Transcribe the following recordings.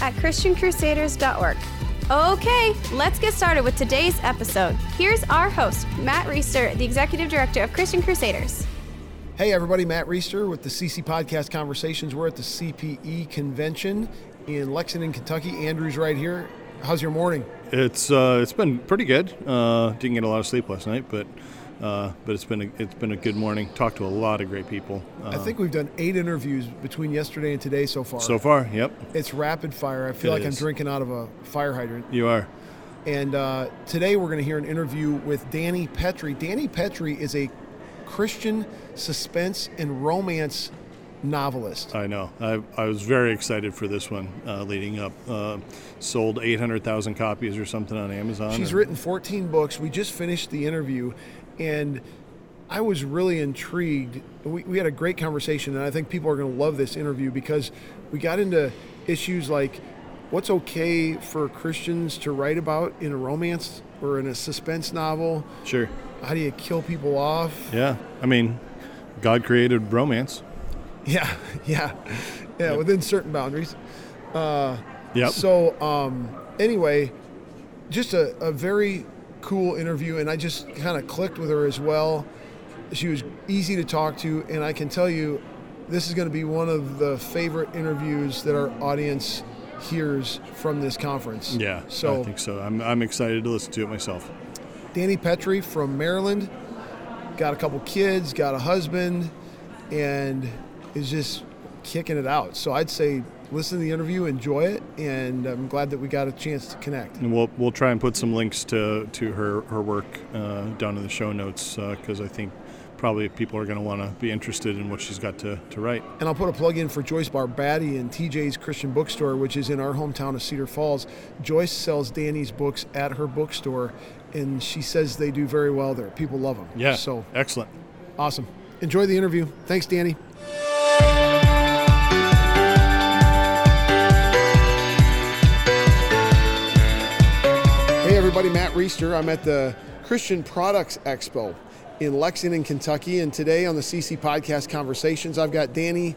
at ChristianCrusaders.org. Okay, let's get started with today's episode. Here's our host, Matt Reister, the Executive Director of Christian Crusaders. Hey, everybody, Matt Reister with the CC Podcast Conversations. We're at the CPE convention in Lexington, Kentucky. Andrew's right here. How's your morning? It's uh, it's been pretty good. Uh, didn't get a lot of sleep last night, but uh, but it's been a, it's been a good morning. Talked to a lot of great people. I think we've done eight interviews between yesterday and today so far. so far. Yep, it's rapid fire. I feel It like I'm drinking out of a fire hydrant. you are. And uh, today we're going to hear an interview with Dani Pettrey. Dani Pettrey is a Christian suspense and romance novelist. I know. I, I was very excited for this one uh, leading up. Uh, sold 800,000 copies or something on Amazon. She's and- written 14 books. We just finished the interview, and I was really intrigued. We, we had a great conversation, and I think people are going to love this interview because we got into issues like what's okay for Christians to write about in a romance or in a suspense novel. Sure. How do you kill people off? Yeah. I mean, God created romance. Yeah, yeah, yeah, within certain boundaries. Uh, yeah. So, um, anyway, just a, a very cool interview, and I just kind of clicked with her as well. She was easy to talk to, and I can tell you, this is going to be one of the favorite interviews that our audience hears from this conference. yeah. So, I think so. I'm, I'm excited to listen to it myself. Dani Pettrey from Maryland, got a couple kids, got a husband, and is just kicking it out. So I'd say listen to the interview, enjoy it, and I'm glad that we got a chance to connect. And we'll we'll try and put some links to to her her work uh, down in the show notes because I think probably people are going to want to be interested in what she's got to, to write. And I'll put a plug in for Joyce Barbati and TJ's Christian Bookstore, which is in our hometown of Cedar Falls. Joyce sells Dani's books at her bookstore, and she says they do very well there. People love them. Yeah. So excellent. awesome. Enjoy the interview. Thanks, Dani. Everybody, Matt Reister. I'm at the Christian Products Expo in Lexington, Kentucky. And today on the CC Podcast Conversations, I've got Dani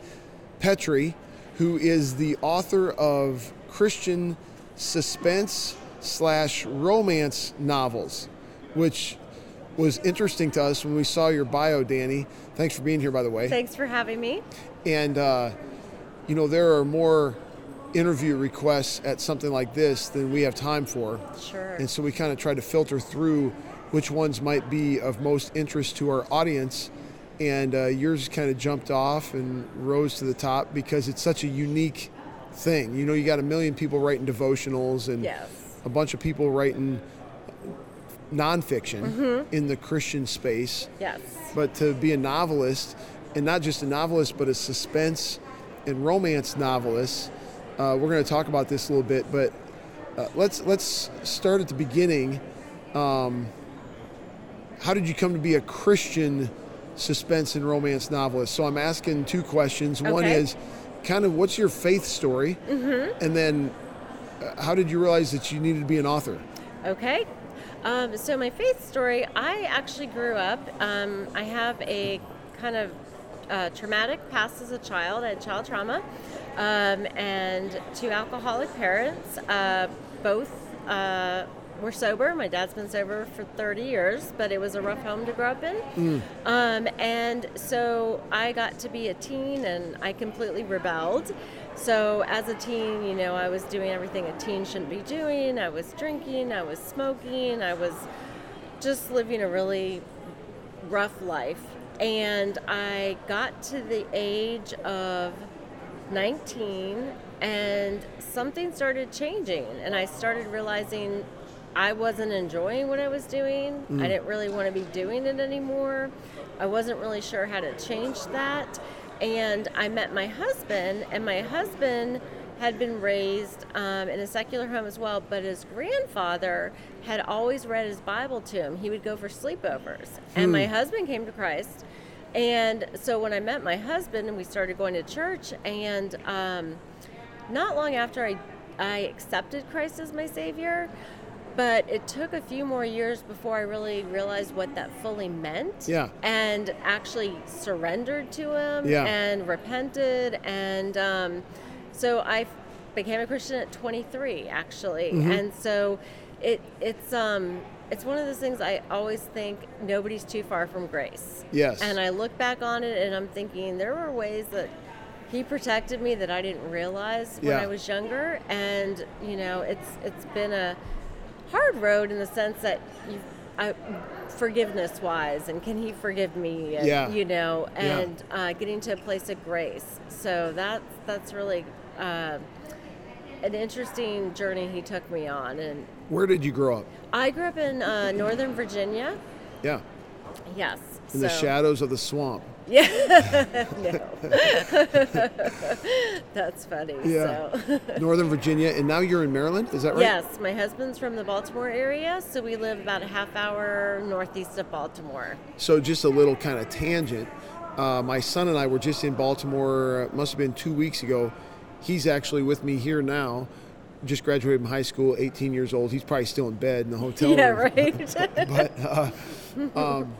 Pettrey, who is the author of Christian suspense slash romance novels, which was interesting to us when we saw your bio, Dani. Thanks for being here, by the way. Thanks for having me. And, uh, you know, there are more interview requests at something like this than we have time for. Sure. And so we kind of try to filter through which ones might be of most interest to our audience. And uh, yours kind of jumped off and rose to the top because it's such a unique thing. You know, you got a million people writing devotionals and Yes. a bunch of people writing nonfiction Mm-hmm. in the Christian space Yes. but to be a novelist, and not just a novelist, but a suspense and romance novelist. Uh, we're going to talk about this a little bit, but uh, let's let's start at the beginning. Um, how did you come to be a Christian suspense and romance novelist? So I'm asking two questions. One is kind of what's your faith story, and then uh, how did you realize that you needed to be an author? Okay. Um, so my faith story, I actually grew up. Um, I have a kind of uh, traumatic past as a child. I had child trauma, um, and two alcoholic parents. Uh, both uh, were sober. My dad's been sober for 30 years, but it was a rough home to grow up in. Um, and so I got to be a teen, and I completely rebelled. So as a teen, you know, I was doing everything a teen shouldn't be doing. I was drinking, I was smoking, I was just living a really rough life. And I got to the age of 19 and something started changing and I started realizing I wasn't enjoying what I was doing. I didn't really want to be doing it anymore. I wasn't really sure how to change that. And I met my husband and my husband had been raised um, in a secular home as well, but his grandfather had always read his Bible to him. He would go for sleepovers. And my husband came to Christ. And so when I met my husband and we started going to church, and um, not long after I, I accepted Christ as my Savior, but it took a few more years before I really realized what that fully meant. Yeah. And actually surrendered to Him Yeah. and repented. And um, so I became a Christian at 23, actually. Mm-hmm. And so it it's um it's one of those things I always think nobody's too far from grace. Yes. And I look back on it and I'm thinking there were ways that he protected me that I didn't realize when Yeah. I was younger and you know it's it's been a hard road in the sense that you I, forgiveness wise and can he forgive me and, Yeah. you know Yeah. and uh, getting to a place of grace so that's that's really uh, an interesting journey he took me on and Where did you grow up? I grew up in uh, Northern Virginia Yeah. yes In the shadows of the swamp. yeah no that's funny Yeah. so Northern Virginia, and now you're in Maryland. Is that right? Yes, my husband's from the Baltimore area, so we live about a half hour northeast of Baltimore. So just a little kind of tangent. Uh, my son and I were just in Baltimore. Must have been two weeks ago. He's actually with me here now. Just graduated from high school, 18 years old. He's probably still in bed in the hotel yeah, room. right. But uh, um,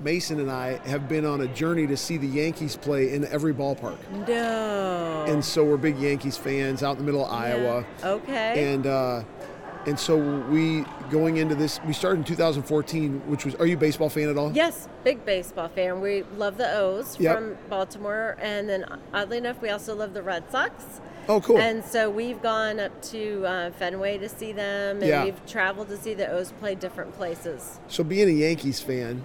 Mason and I have been on a journey to see the Yankees play in every ballpark, no. and so we're big Yankees fans out in the middle of Iowa. Okay. and uh, and so we going into this we started in 2014 which was are you a baseball fan at all yes, big baseball fan. We love the O's Yep. from Baltimore, and then oddly enough, we also love the Red Sox. Oh cool And so we've gone up to uh, Fenway to see them, and Yeah. we've traveled to see the O's play different places. so being a yankees fan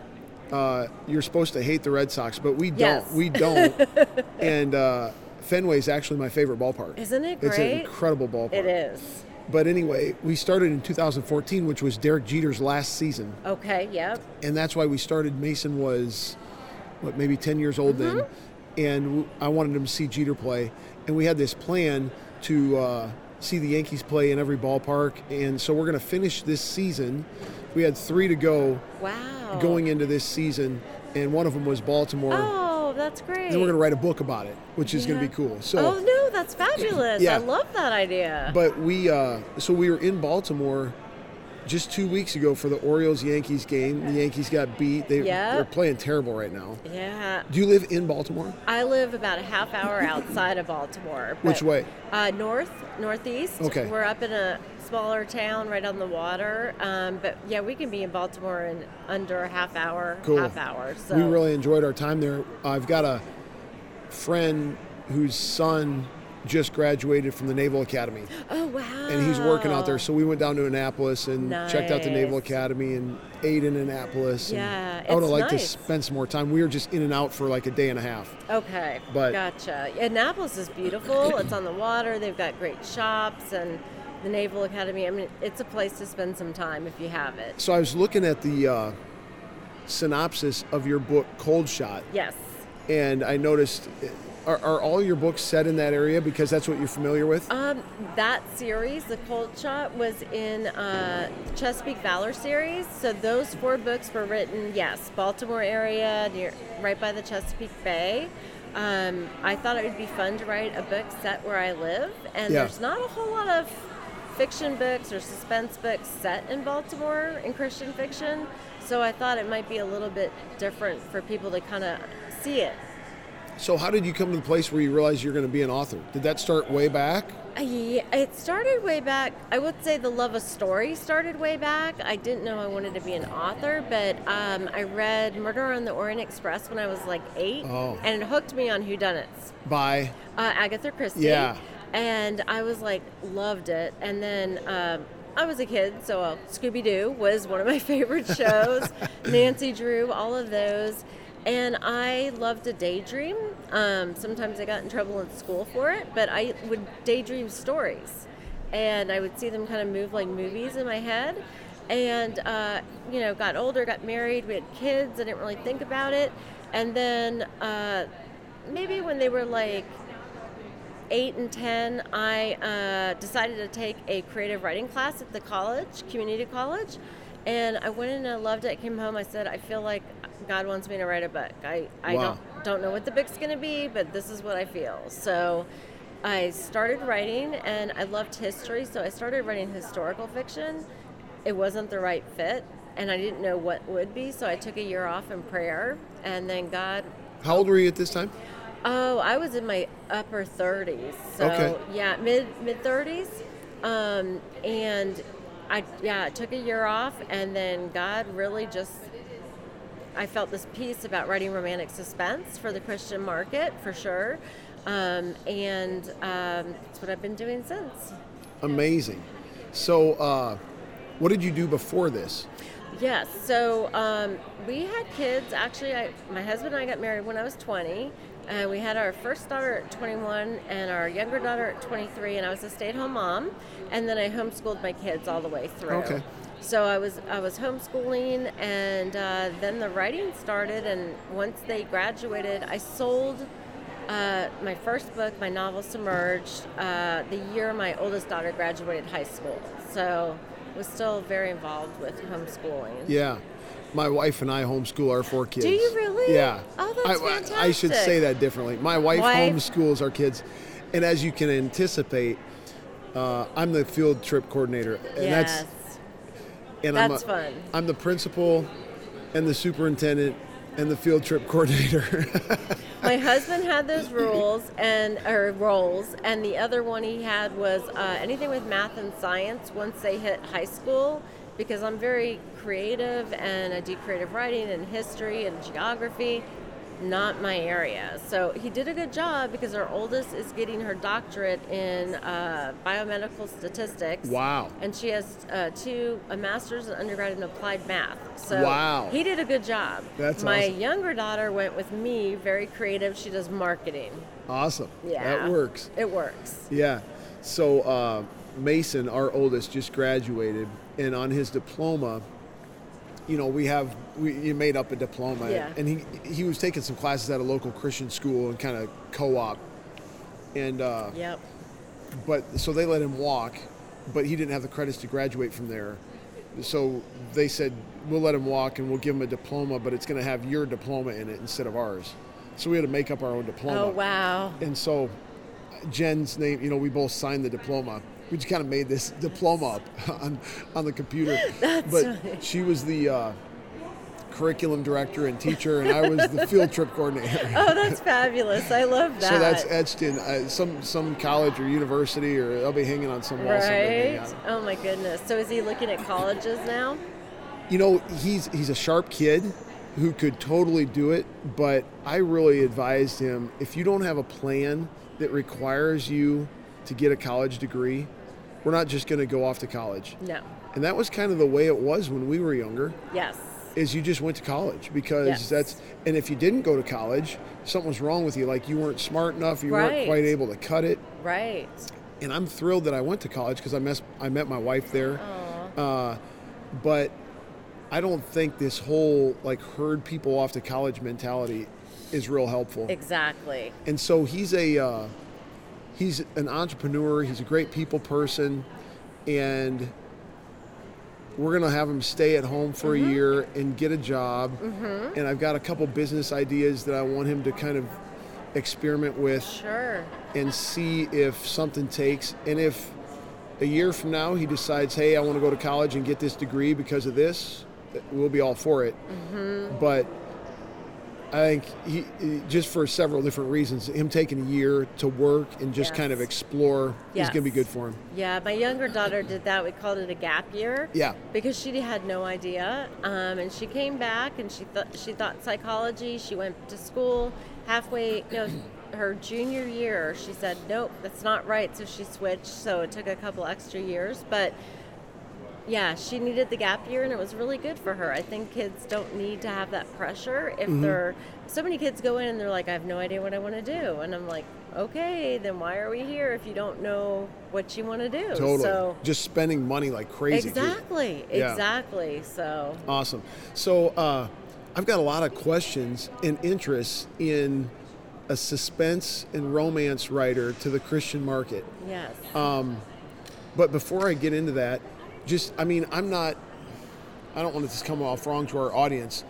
uh, you're supposed to hate the red sox but we don't Yes. we don't and uh, fenway is actually my favorite ballpark Isn't it great? it's an incredible ballpark It is. but anyway we started in 2014 which was derek jeter's last season Okay. Yep. and that's why we started. Mason was, what, maybe 10 years old then, Mm-hmm. And I wanted him to see Jeter play, and we had this plan to uh, see the Yankees play in every ballpark, and so we're going to finish this season. We had three to go Wow. going into this season, and one of them was Baltimore. Oh, that's great. And we're going to write a book about it, which is going to be cool. So, oh no, that's fabulous! Yeah. I love that idea. but we, uh, so we were in Baltimore just two weeks ago for the Orioles Yankees game. The Yankees got beat. They, Yeah. They're playing terrible right now. yeah, Do you live in Baltimore? I live about a half hour outside of Baltimore. Which way? Uh, north, northeast. Okay. We're up in a smaller town right on the water. Um, but yeah, we can be in Baltimore in under a half hour. Cool. Half hour. So We really enjoyed our time there. I've got a friend whose son just graduated from the Naval Academy, Oh wow. and he's working out there. So we went down to Annapolis and checked out the Naval Academy and ate in Annapolis. and Yeah, I would have liked to spend some more time. We were just in and out for like a day and a half. Okay. But- gotcha. Annapolis is beautiful. it's on the water. They've got great shops and the Naval Academy. I mean, it's a place to spend some time if you have it. So I was looking at the uh, synopsis of your book, Cold Shot, Yes. and I noticed. Are, are all your books set in that area because that's what you're familiar with? Um, that series, The Cold Shot, was in uh, Chesapeake Valor series. So those four books were written, yes, Baltimore area, near right by the Chesapeake Bay. Um, I thought it would be fun to write a book set where I live, and Yeah. there's not a whole lot of fiction books or suspense books set in Baltimore in Christian fiction. So I thought it might be a little bit different for people to kind of see it. So how did you come to the place where you realized you're going to be an author? Did that start way back? Yeah, it started way back. I would say the love of story started way back. I didn't know I wanted to be an author, but um, I read Murder on the Orient Express when I was like eight, Oh. and it hooked me on whodunits. By Uh, Agatha Christie. Yeah. And I was like, loved it. And then um, I was a kid, so uh, Scooby Doo was one of my favorite shows. Nancy Drew, all of those. And I loved to daydream. Um, sometimes I got in trouble in school for it, but I would daydream stories. And I would see them kind of move like movies in my head. And, uh, you know, got older, got married, we had kids. I didn't really think about it. And then uh, maybe when they were like eight and 10, I uh, decided to take a creative writing class at the college, community college. And I went in and I loved it. I came home, I said, I feel like God wants me to write a book. I, I Wow. don't, don't know what the book's going to be, but this is what I feel. So I started writing and I loved history, so I started writing historical fiction. It wasn't the right fit, and I didn't know what would be, so I took a year off in prayer, and then God How old were you at this time? Oh, I was in my upper 30s. So Okay. yeah, mid mid 30s. Um, and I yeah, I took a year off and then God really just I felt this piece about writing romantic suspense for the Christian market for sure. Um, and um, that's what I've been doing since. Amazing. So, uh, what did you do before this? Yes. So um, we had kids. Actually, I, my husband and I got married when I was 20, and we had our first daughter at 21 and our younger daughter at 23. And I was a stay-at-home mom, and then I homeschooled my kids all the way through. Okay. So I was I was homeschooling, and uh, then the writing started. And once they graduated, I sold. Uh, my first book, my novel Submerged, uh, the year my oldest daughter graduated high school. So was still very involved with homeschooling. Yeah. My wife and I homeschool our four kids. Do you really? Yeah. Oh, that's I, I- I should say that differently. My wife, Wife. homeschools our kids, and as you can anticipate, uh, I'm the field trip coordinator, and yes. that's and That's I'm a, fun. I'm the principal, and the superintendent, and the field trip coordinator. My husband had those rules and or roles, and the other one he had was uh, anything with math and science once they hit high school, because I'm very creative and I do creative writing and history and geography. Not my area. So he did a good job because our oldest is getting her doctorate in uh, biomedical statistics. wow. and she has uh, two a master's and undergrad in applied math. So Wow. he did a good job. That's my awesome. younger daughter went with me, very creative. She does marketing. Awesome. Yeah, That works. It works. Yeah. So uh, Mason, our oldest, just graduated, and on his diploma, you know, we have we you made up a diploma, Yeah. and he he was taking some classes at a local Christian school and kind of co-op, and uh, Yep. but so they let him walk, but he didn't have the credits to graduate from there. So they said we'll let him walk and we'll give him a diploma, but it's going to have your diploma in it instead of ours. So we had to make up our own diploma. Oh wow. And so Jen's name, you know, we both signed the diploma. We just kind of made this diploma up on, on the computer. That's but funny. she was the uh, curriculum director and teacher, and I was the field trip coordinator. Oh, that's fabulous. I love that. So that's etched in uh, some some college or university, or they'll be hanging on some wall somewhere. right. Oh my goodness. So is he looking at colleges now? You know, he's he's a sharp kid who could totally do it, but I really advised him if you don't have a plan that requires you to get a college degree, we're not just going to go off to college. No. And that was kind of the way it was when we were younger. Yes. Is you just went to college because Yes. that's and if you didn't go to college, something was wrong with you. Like you weren't smart enough, you weren't quite able to cut it. Right. And I'm thrilled that I went to college because I met I met my wife there. Uh, but I don't think this whole like herd people off to college mentality is real helpful. Exactly. And so he's a uh, he's an entrepreneur. He's a great people person, and we're gonna have him stay at home for Mm-hmm. a year and get a job. And I've got a couple business ideas that I want him to kind of experiment with Sure. and see if something takes. And if a year from now he decides, hey, I want to go to college and get this degree because of this, we'll be all for it. Mm-hmm. But I think he, just for several different reasons, him taking a year to work and just kind of Yes. explore is going to be good for him. Yeah, my younger daughter did that. We called it a gap year. Yeah. Because she had no idea, um, and she came back and she thought she thought psychology. She went to school halfway, no, her junior year. She said, "Nope, that's not right." So she switched. So it took a couple extra years, but yeah, she needed the gap year, and it was really good for her. I think kids don't need to have that pressure if Mm-hmm. they're. So many kids go in and they're like, "I have no idea what I want to do," and I'm like, "Okay, then why are we here if you don't know what you want to do?" Totally. So just spending money like crazy. exactly, Yeah. exactly. So Awesome. So uh, I've got a lot of questions and interests in a suspense and romance writer to the Christian market. Yes. But before I get into that, just I mean, I'm not. I don't want this to come off wrong to our audience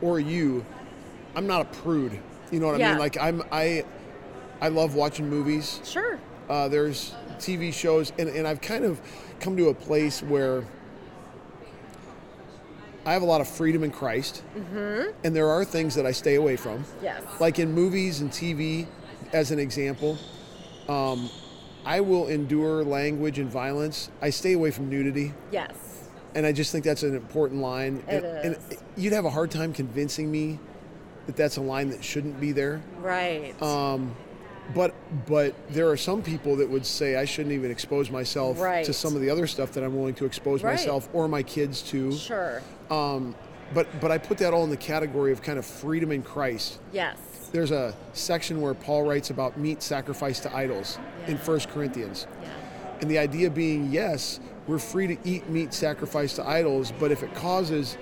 or you. I'm not a prude. You know what I mean? Like I'm I. I love watching movies. sure. Uh, there's TV shows, and, and I've kind of come to a place where I have a lot of freedom in Christ, mm-hmm. and there are things that I stay away from. Yes. Like in movies and TV, as an example, um, I will endure language and violence. I stay away from nudity, Yes. and I just think that's an important line. It and, is. and you'd have a hard time convincing me that that's a line that shouldn't be there. Right. Um, but but there are some people that would say I shouldn't even expose myself to some of the other stuff that I'm willing to expose Right. myself or my kids to. sure. Um, but but I put that all in the category of kind of freedom in Christ. Yes. There's a section where Paul writes about meat sacrificed to idols in Yeah. 1 Corinthians. Yeah. And the idea being, yes, we're free to eat meat sacrificed to idols, but if it causes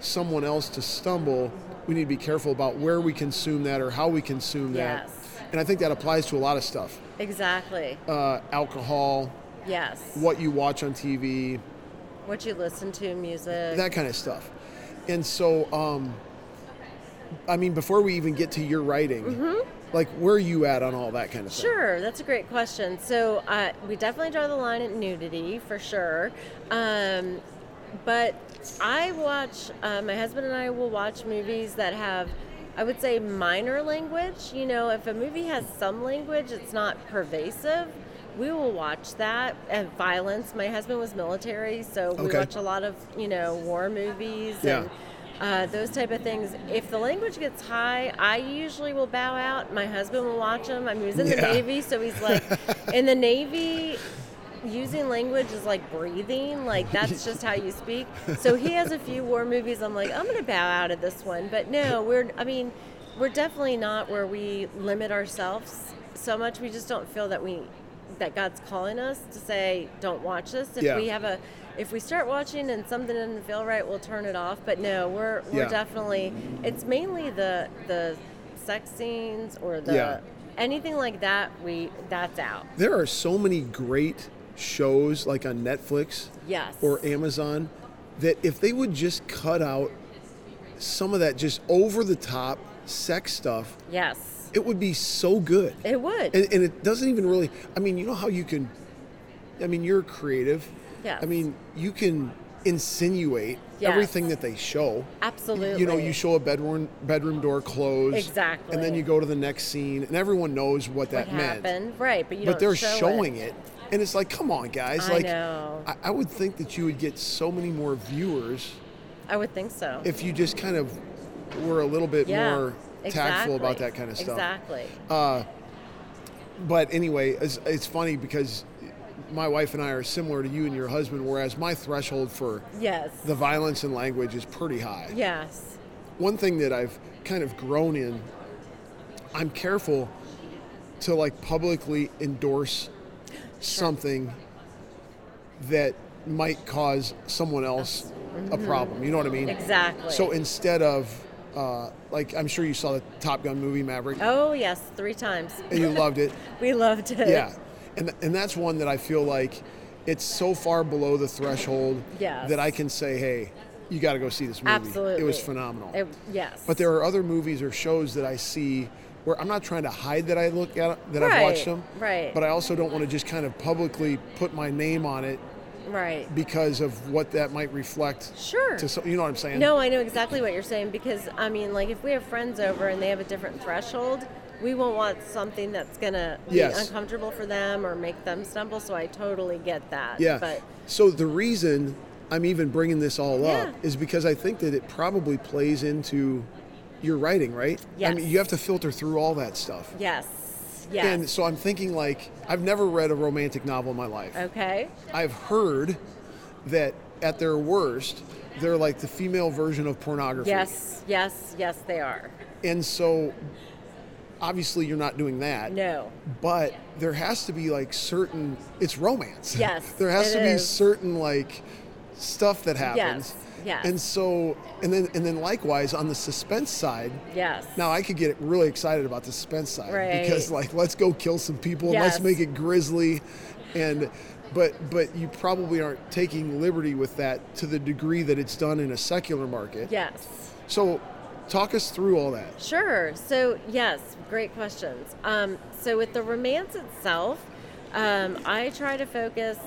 someone else to stumble, we need to be careful about where we consume that or how we consume that. Yes. And I think that applies to a lot of stuff Exactly. uh, alcohol, Yes. what you watch on TV, What you listen to, music. that kind of stuff. And so, um, I mean, before we even get to your writing, like where are you at on all that kind of stuff? Mm-hmm. Sure, that's a great question. So uh, we definitely draw the line at nudity for sure. Um, but I watch, uh, my husband and I will watch movies that have, I would say, minor language. You know, if a movie has some language, it's not pervasive. We will watch that. And violence. My husband was military, so we Okay. watch a lot of, you know, war movies Yeah. and uh, those type of things. If the language gets high, I usually will bow out. My husband will watch them. I mean, he's in the Navy, so he's like, in the Navy, using language is like breathing. Like that's just how you speak. So he has a few war movies. I'm like, I'm gonna bow out of this one. But no, we're. I mean, we're definitely not where we limit ourselves so much. We just don't feel that we that God's calling us to say, don't watch this. If Yeah. we have a if we start watching and something doesn't feel right, we'll turn it off. But no, we're we're Yeah. definitely it's mainly the the sex scenes or the Yeah. anything like that. We that's out. There are so many great shows like on Netflix Yes. or Amazon that if they would just cut out some of that just over the top sex stuff, yes, it would be so good. it would. And, and it doesn't even really, I mean, you know how you can, I mean, you're creative. Yes. I mean, you can insinuate Yes. everything that they show. Absolutely. You know, you show a bedroom bedroom door closed. Exactly. And then you go to the next scene, and everyone knows what that what meant. happened, right? But you but they're show showing it. it. and it's like, come on, guys! I like, know. I, I would think that you would get so many more viewers I would think so. if you just kind of were a little bit yeah. more tactful about that kind of stuff. Exactly. Uh, but anyway, it's, it's funny because my wife and I are similar to you and your husband, whereas my threshold for yes. the violence and language is pretty high. yes. One thing that I've kind of grown in, I'm careful to like publicly endorse something that might cause someone else a problem. You know what I mean? Exactly. So instead of, uh, like, I'm sure you saw the Top Gun movie Maverick Oh yes, three times. and you loved it. we loved it. Yeah, and and that's one that I feel like it's so far below the threshold Yes. that I can say, hey, you got to go see this movie. Absolutely. it was phenomenal. It- yes. but there are other movies or shows that I see where I'm not trying to hide that I look at that I've watched them. right. But I also don't want to just kind of publicly put my name on it right. because of what that might reflect. Sure. To some, you know what I'm saying? No, I know exactly what you're saying because I mean, like if we have friends over and they have a different threshold, we won't want something that's gonna be Yes. uncomfortable for them or make them stumble. So I totally get that. Yeah. But so the reason I'm even bringing this all Yeah. up is because I think that it probably plays into your writing, right? I mean, you have to filter through all that stuff. yes, yes. And so I'm thinking like I've never read a romantic novel in my life. okay. I've heard that at their worst, they're like the female version of pornography. Yes, yes, yes, they are. And so obviously you're not doing that. No. But there has to be like certain it's romance. Yes, there has to be certain like stuff that happens. Yes. Yes. And so, and then, and then likewise on the suspense side, yes. now I could get really excited about the suspense side Right. because, like, let's go kill some people. and Let's make it grisly, and but but you probably aren't taking liberty with that to the degree that it's done in a secular market. Yes. So, talk us through all that. Sure. So, yes, great questions. Um, so, with the romance itself, um, I try to focus.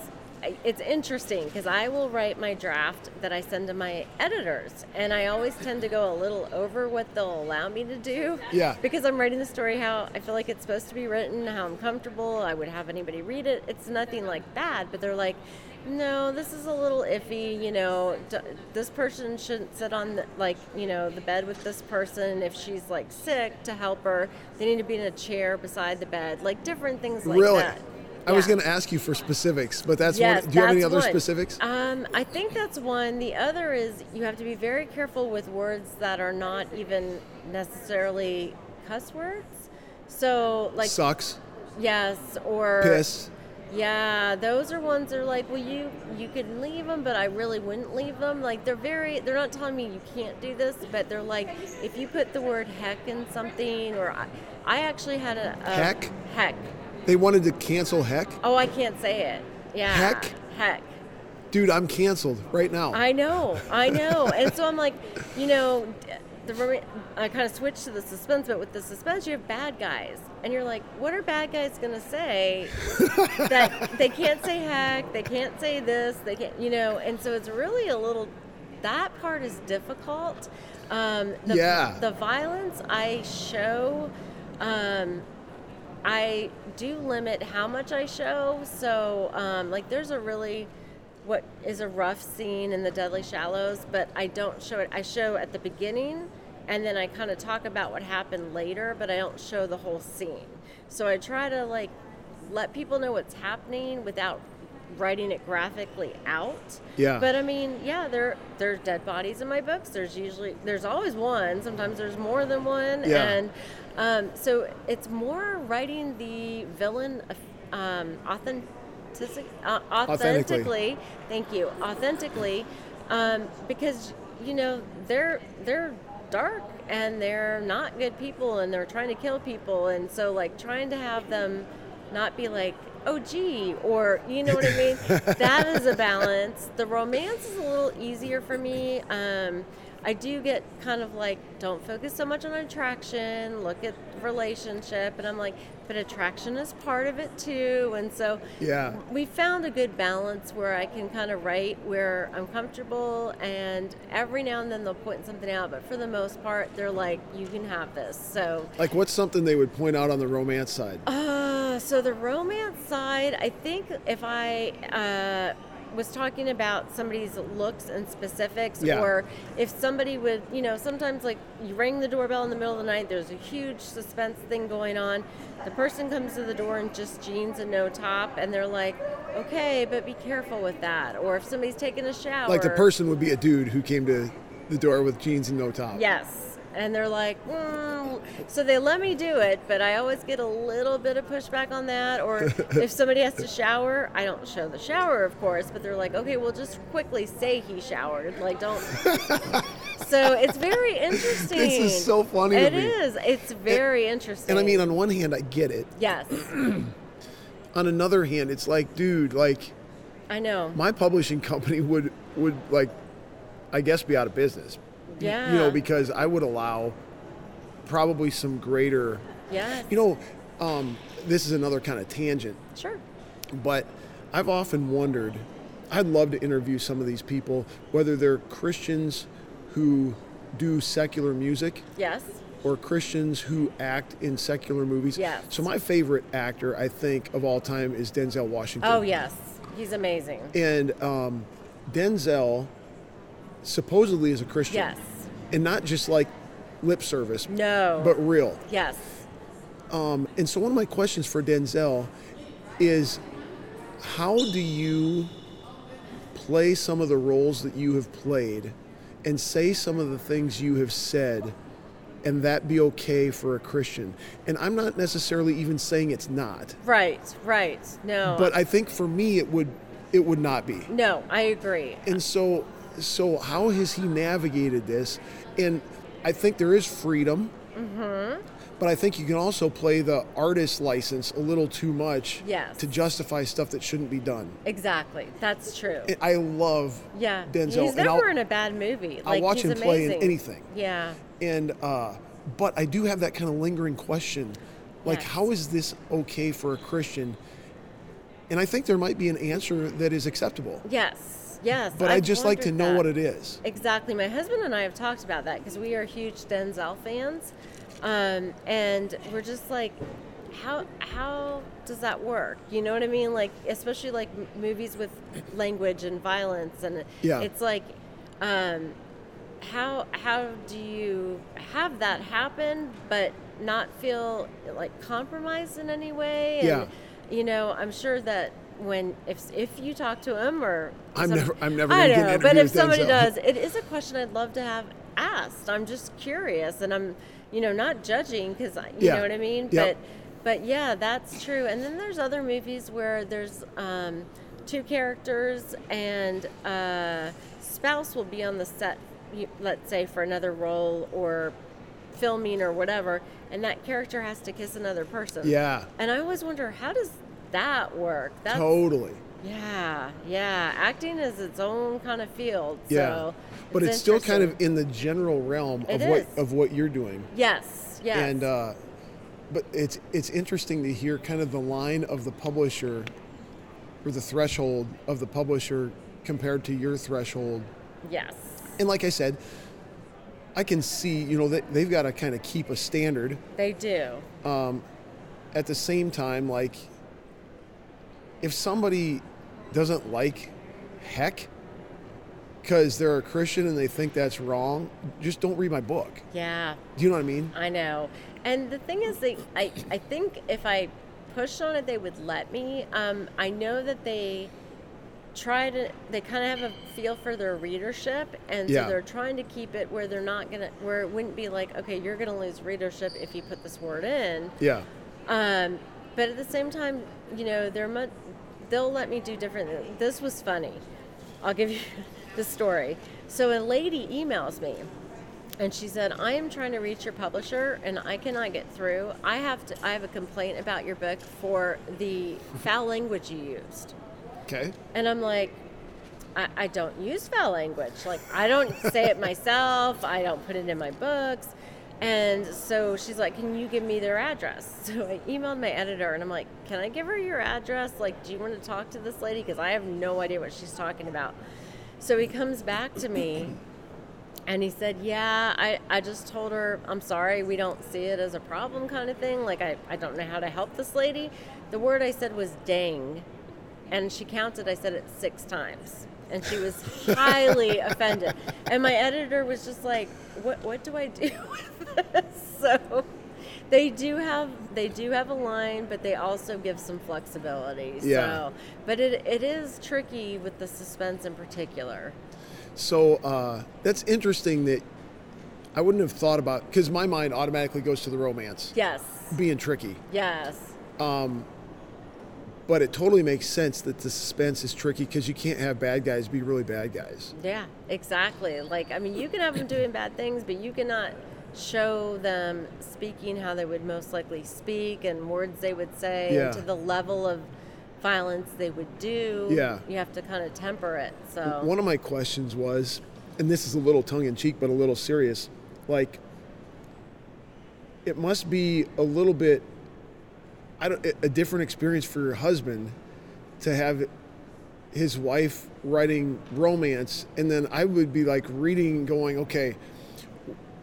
It's interesting because I will write my draft that I send to my editors, and I always tend to go a little over what they'll allow me to do. Yeah. Because I'm writing the story how I feel like it's supposed to be written, how I'm comfortable. I would have anybody read it. It's nothing like bad, but they're like, no, this is a little iffy. You know, d- this person shouldn't sit on the, like you know the bed with this person if she's like sick to help her. They need to be in a chair beside the bed, like different things like really, that. I was going to ask you for specifics, but that's Yes, one. Do you have any other one. specifics? Um, I think that's one. The other is you have to be very careful with words that are not even necessarily cuss words. So, like, Sucks, yes, or piss. Yeah, those are ones that are like, well, you you could leave them, but I really wouldn't leave them. Like they're very, they're not telling me you can't do this, but they're like, if you put the word heck in something, or I, I actually had a, a Heck? heck. They wanted to cancel heck. Oh, I can't say it. Yeah, Heck? heck. Dude, I'm canceled right now. I know, I know, and so I'm like, you know, the I kind of switched to the suspense, but with the suspense, you have bad guys, and you're like, what are bad guys gonna say that they can't say heck, they can't say this, they can't, you know, and so it's really a little. That part is difficult. Um, the, Yeah. The violence I show. Um, I do limit how much I show. So, um, like, there's a really what is a rough scene in the Deadly Shallows, but I don't show it. I show at the beginning, and then I kind of talk about what happened later, but I don't show the whole scene. So I try to like let people know what's happening without writing it graphically out. Yeah. But I mean, yeah, there there's dead bodies in my books. There's usually there's always one. Sometimes there's more than one. Yeah. And um, so it's more writing the villain um, authentic, uh, Authentically. authentically. Thank you. Authentically, um, because you know they're they're dark and they're not good people and they're trying to kill people and so like trying to have them not be like oh gee or you know what i mean? That is a balance. The romance is a little easier for me um, i do get kind of like don't focus so much on attraction look at relationship and i'm like but attraction is part of it too and so Yeah. we found a good balance where I can kind of write where I'm comfortable, and every now and then they'll point something out, but for the most part, they're like, you can have this. So, Like, what's something they would point out on the romance side? uh, so the romance side, I think if I uh, was talking about somebody's looks and specifics, Yeah. or if somebody would, you know, sometimes like you ring the doorbell in the middle of the night, there's a huge suspense thing going on. The person comes to the door in just jeans and no top, and they're like, okay, but be careful with that. Or if somebody's taking a shower. Like the person would be a dude who came to the door with jeans and no top. Yes. And they're like, mm. so they let me do it, but I always get a little bit of pushback on that. Or if somebody has to shower, I don't show the shower, of course, but they're like, okay, well, just quickly say he showered. Like, don't. so it's very interesting. This is so funny to It is. It's very interesting. And I mean, on one hand, I get it. yes, On another hand, it's like, dude, like I know. my publishing company would would like, I guess, be out of business. Yeah. You know, because I would allow probably some greater. Yes. You know, um, this is another kind of tangent, Sure. but I've often wondered. I'd love to interview some of these people, whether they're Christians who do secular music Yes. or Christians who act in secular movies. Yes. So my favorite actor, I think, of all time is Denzel Washington. Oh, yes. He's amazing. And um, Denzel supposedly is a Christian. Yes. And not just like lip service, No. but real. yes. Um, and so one of my questions for Denzel is how do you play some of the roles that you have played and say some of the things you have said and that be okay for a Christian? And I'm not necessarily even saying it's not. Right. Right. No. But I think for me, it would it would not be. No, I agree. And so, so how has he navigated this? And I think there is freedom, Mm-hmm. but I think you can also play the artist license a little too much Yes. to justify stuff that shouldn't be done. Exactly. That's true. And I love yeah. Denzel, He's never in a bad movie. Like, I'll Like, watch he's him play in anything. Yeah. and uh, but I do have that kind of lingering question, like Yes. how is this okay for a Christian? And I think there might be an answer that is acceptable, Yes. Yes. but I just like to know that. what it is. Exactly. My husband and I have talked about that because we are huge Denzel fans, um, and we're just like, how how does that work? You know what I mean? Like, especially like movies with language and violence, and Yeah. it's like, um, how how do you have that happen, but not feel like compromised in any way? And, Yeah. You know, I'm sure that when if if you talk to him or I'm some- never- I'm never I know, but if somebody does, it is a question I'd love to have asked. I'm just curious, and I'm, you know, not judging because you Yeah. know what I mean. Yep. But, but yeah, that's true. And then there's other movies where there's um, two characters and a spouse will be on the set, let's say for another role or filming or whatever, and that character has to kiss another person. Yeah, And I always wonder how does that work? That's totally. yeah, yeah. Acting is its own kind of field. Yeah, but it's, still kind of in the general realm of It what is. of what you're doing. yes, yes. And uh, but it's it's interesting to hear kind of the line of the publisher or the threshold of the publisher compared to your threshold. yes, And like I said, I can see you know they, they've got to kind of keep a standard. they do. Um, At the same time, like if somebody doesn't like heck because they're a Christian and they think that's wrong, just don't read my book. Yeah, Do you know what I mean? I know. And the thing is, they, I, I think if I pushed on it, they would let me. Um, I know that they try to, they kind of have a feel for their readership, and Yeah. so they're trying to keep it where they're not gonna, where it wouldn't be like, okay, you're gonna lose readership if you put this word in. Yeah. Um, but at the same time, you know, they're mu- they'll let me do different. This was funny. I'll give you the story. So a lady emails me, and she said, "I am trying to reach your publisher, and I cannot get through. I have to. I have a complaint about your book for the foul language you used." Okay. And I'm like, I, I don't use foul language. Like, I don't say it myself. I don't put it in my books. And so she's like, Can you give me their address? So I emailed my editor and I'm like, Can I give her your address? Like, do you want to talk to this lady? Because I have no idea what she's talking about. So he comes back to me and he said, Yeah, I, I just told her, I'm sorry, we don't see it as a problem kind of thing. Like, I, I don't know how to help this lady. The word I said was dang. And she counted, I said it six times. And she was highly offended. And my editor was just like, what, what do I do with this? So they do have they do have a line, but they also give some flexibility. Yeah. So but it, it is tricky with the suspense in particular. So uh, that's interesting that I wouldn't have thought about because my mind automatically goes to the romance Yes. being tricky, Yes. But it totally makes sense that the suspense is tricky because you can't have bad guys be really bad guys. Yeah, exactly. Like, I mean, you can have them doing bad things, but you cannot show them speaking how they would most likely speak and words they would say Yeah. and to the level of violence they would do. Yeah. You have to kind of temper it. So, One of my questions was, and this is a little tongue in cheek, but a little serious, like it must be a little bit, I don't, a different experience for your husband to have his wife writing romance, and then I would be like reading, going, okay.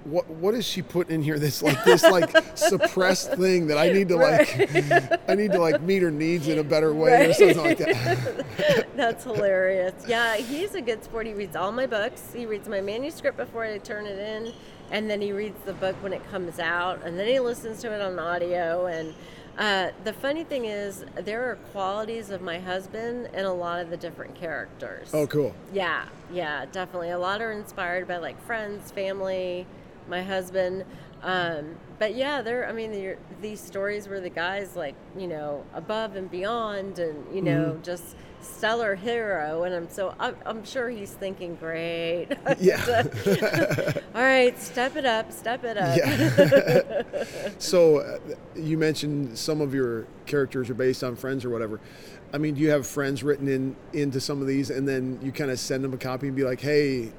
What, what is she putting in here that's like this like suppressed thing that I need to like I need to like meet her needs in a better way or something like that. that's hilarious. Yeah, he's a good sport. He reads all my books. He reads my manuscript before I turn it in, and then he reads the book when it comes out, and then he listens to it on audio. And uh, the funny thing is, there are qualities of my husband in a lot of the different characters. Oh, cool. Yeah, yeah, definitely. A lot are inspired by like friends, family, my husband. Um, but yeah, there. I mean, these stories where the guys like you know above and beyond, and you know Mm-hmm. just stellar hero, and I'm so I'm, I'm sure he's thinking, great. Yeah. All right, step it up, step it up. Yeah. so uh, you mentioned some of your characters are based on friends or whatever. I mean, do you have friends written in into some of these, and then you kind of send them a copy and be like, "Hey,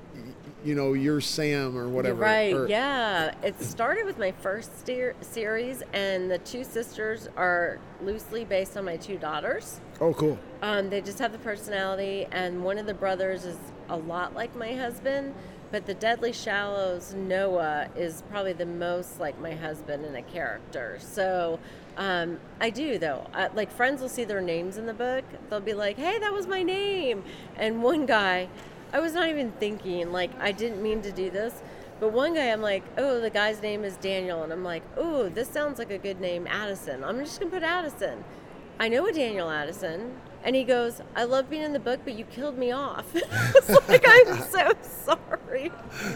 you know, you're Sam or whatever." Right, or- yeah. It started with my first steer- series, and the two sisters are loosely based on my two daughters. Oh, cool. Um, they just have the personality, and one of the brothers is a lot like my husband, but the Deadly Shallows, Noah, is probably the most like my husband in a character. So um, I do, though. I, like, friends will see their names in the book. They'll be like, hey, that was my name. And one guy, I was not even thinking, like, I didn't mean to do this. But one guy, I'm like, oh, the guy's name is Daniel. And I'm like, oh, this sounds like a good name, Addison. I'm just going to put Addison. I know a Daniel Addison. And he goes, I love being in the book, but you killed me off. I was like, I'm so sorry.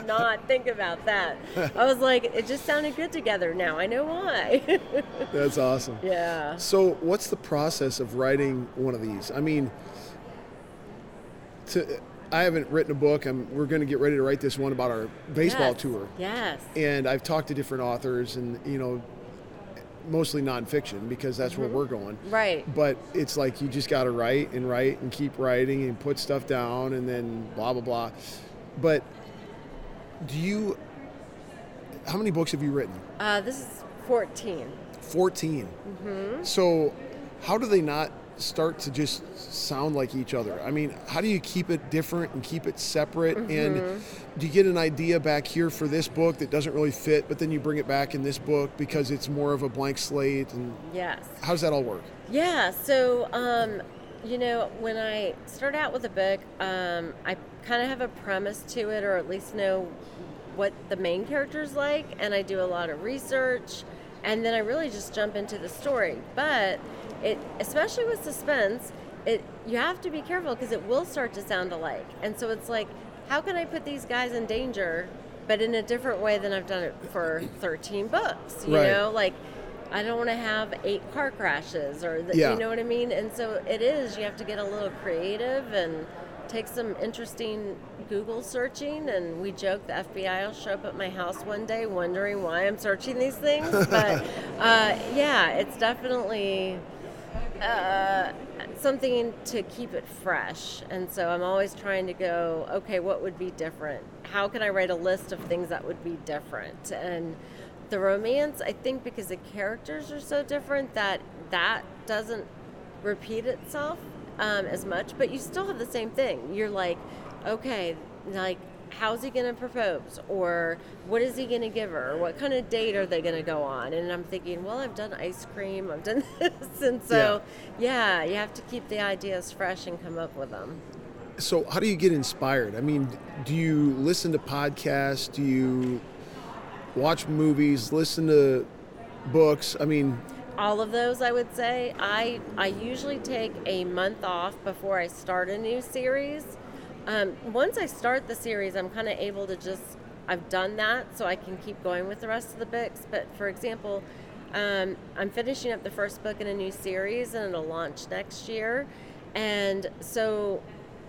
Not think about that. I was like, it just sounded good together now. I know why. That's awesome. yeah. So, what's the process of writing one of these? I mean, to I haven't written a book. I'm, we're going to get ready to write this one about our baseball Yes. tour. Yes. and I've talked to different authors, and you know, mostly nonfiction because that's where we're going. Right. But it's like you just got to write and write and keep writing and put stuff down, and then blah blah blah. But do you? How many books have you written? Uh, this is 14. 14. So, how do they not start to just sound like each other? I mean, how do you keep it different and keep it separate? And do you get an idea back here for this book that doesn't really fit, but then you bring it back in this book because it's more of a blank slate? And Yes. how does that all work? Yeah, so um, you know, when I start out with a book, um, I kind of have a premise to it, or at least know what the main character's like, and I do a lot of research, and then I really just jump into the story. But it, especially with suspense, it you have to be careful because it will start to sound alike, and so it's like, how can I put these guys in danger? But in a different way than I've done it for 13 books, you Right. know, like I don't want to have eight car crashes or the, Yeah. you know what I mean. And so it is. You have to get a little creative and take some interesting Google searching. And we joke the FBI will show up at my house one day wondering why I'm searching these things. But uh, yeah, it's definitely uh, something to keep it fresh. And so I'm always trying to go, okay, what would be different? How can I write a list of things that would be different? And the romance, I think because the characters are so different that that doesn't repeat itself um, as much, but you still have the same thing. You're like, okay, like, how's he going to propose? Or what is he going to give her? What kind of date are they going to go on? And I'm thinking, well, I've done ice cream, I've done this. And so, yeah, you have to keep the ideas fresh and come up with them. So, how do you get inspired? I mean, do you listen to podcasts? Do you watch movies? Listen to books? I mean, all of those i would say. I i usually take a month off before i start a new series. Um, once i start the series i'm kind of able to just i've done that so i can keep going with the rest of the books. But for example um, i'm finishing up the first book in a new series and it'll launch next year. And so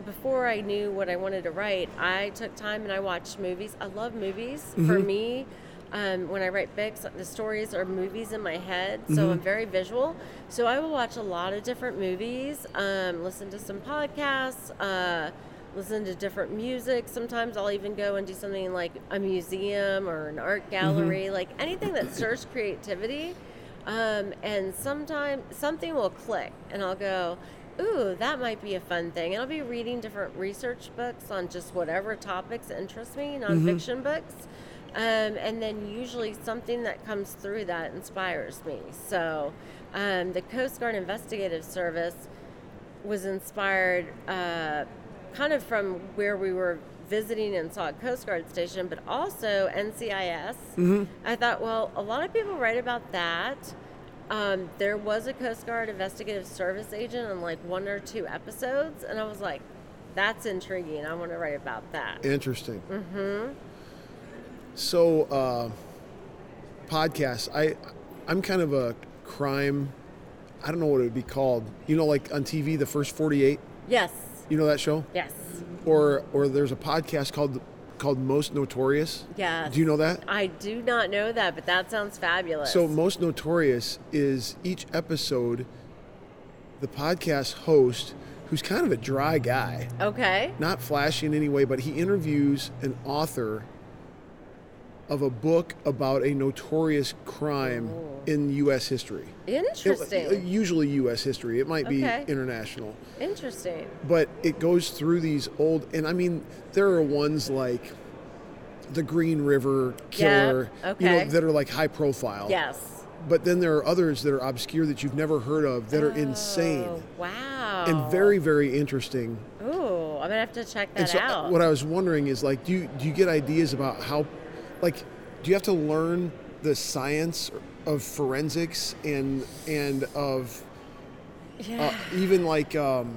before i knew what i wanted to write i took time and i watched movies. I love movies. For me um, when I write books, the stories are movies in my head, so I'm very visual. So I will watch a lot of different movies, um, listen to some podcasts, uh, listen to different music. Sometimes I'll even go and do something like a museum or an art gallery, like anything that stirs creativity. Um, and sometimes something will click, and I'll go, ooh, that might be a fun thing. And I'll be reading different research books on just whatever topics interest me, nonfiction books. Um, and then usually something that comes through that inspires me. So um, the Coast Guard Investigative Service was inspired uh, kind of from where we were visiting and saw a Coast Guard station, but also NCIS. I thought, well, a lot of people write about that. Um, there was a Coast Guard Investigative Service agent in like one or two episodes, and I was like, that's intriguing. I want to write about that. interesting. Mm-hmm. So, uh, podcasts, I I'm kind of a crime. I don't know what it would be called. You know, like on TV, the first 48. Yes. You know that show? Yes. Or or there's a podcast called called Most Notorious. Yeah. Do you know that? I do not know that, but that sounds fabulous. So Most Notorious is each episode the podcast host who's kind of a dry guy, okay. not flashy in any way, but he interviews an author of a book about a notorious crime in U.S. history. It- Interesting. usually U.S. history. It might be Okay. international, Interesting. but it goes through these old. And I mean, there are ones like the Green River Killer, you know, okay. that are like high profile. Yes. But then there are others that are obscure that you've never heard of that are insane Oh, wow. and very, very interesting. Ooh, I'm gonna have to check that And so, uh, out. what I was wondering is like, do you do you get ideas about how, like, do you have to learn the science of forensics and and of yeah. uh, even like um,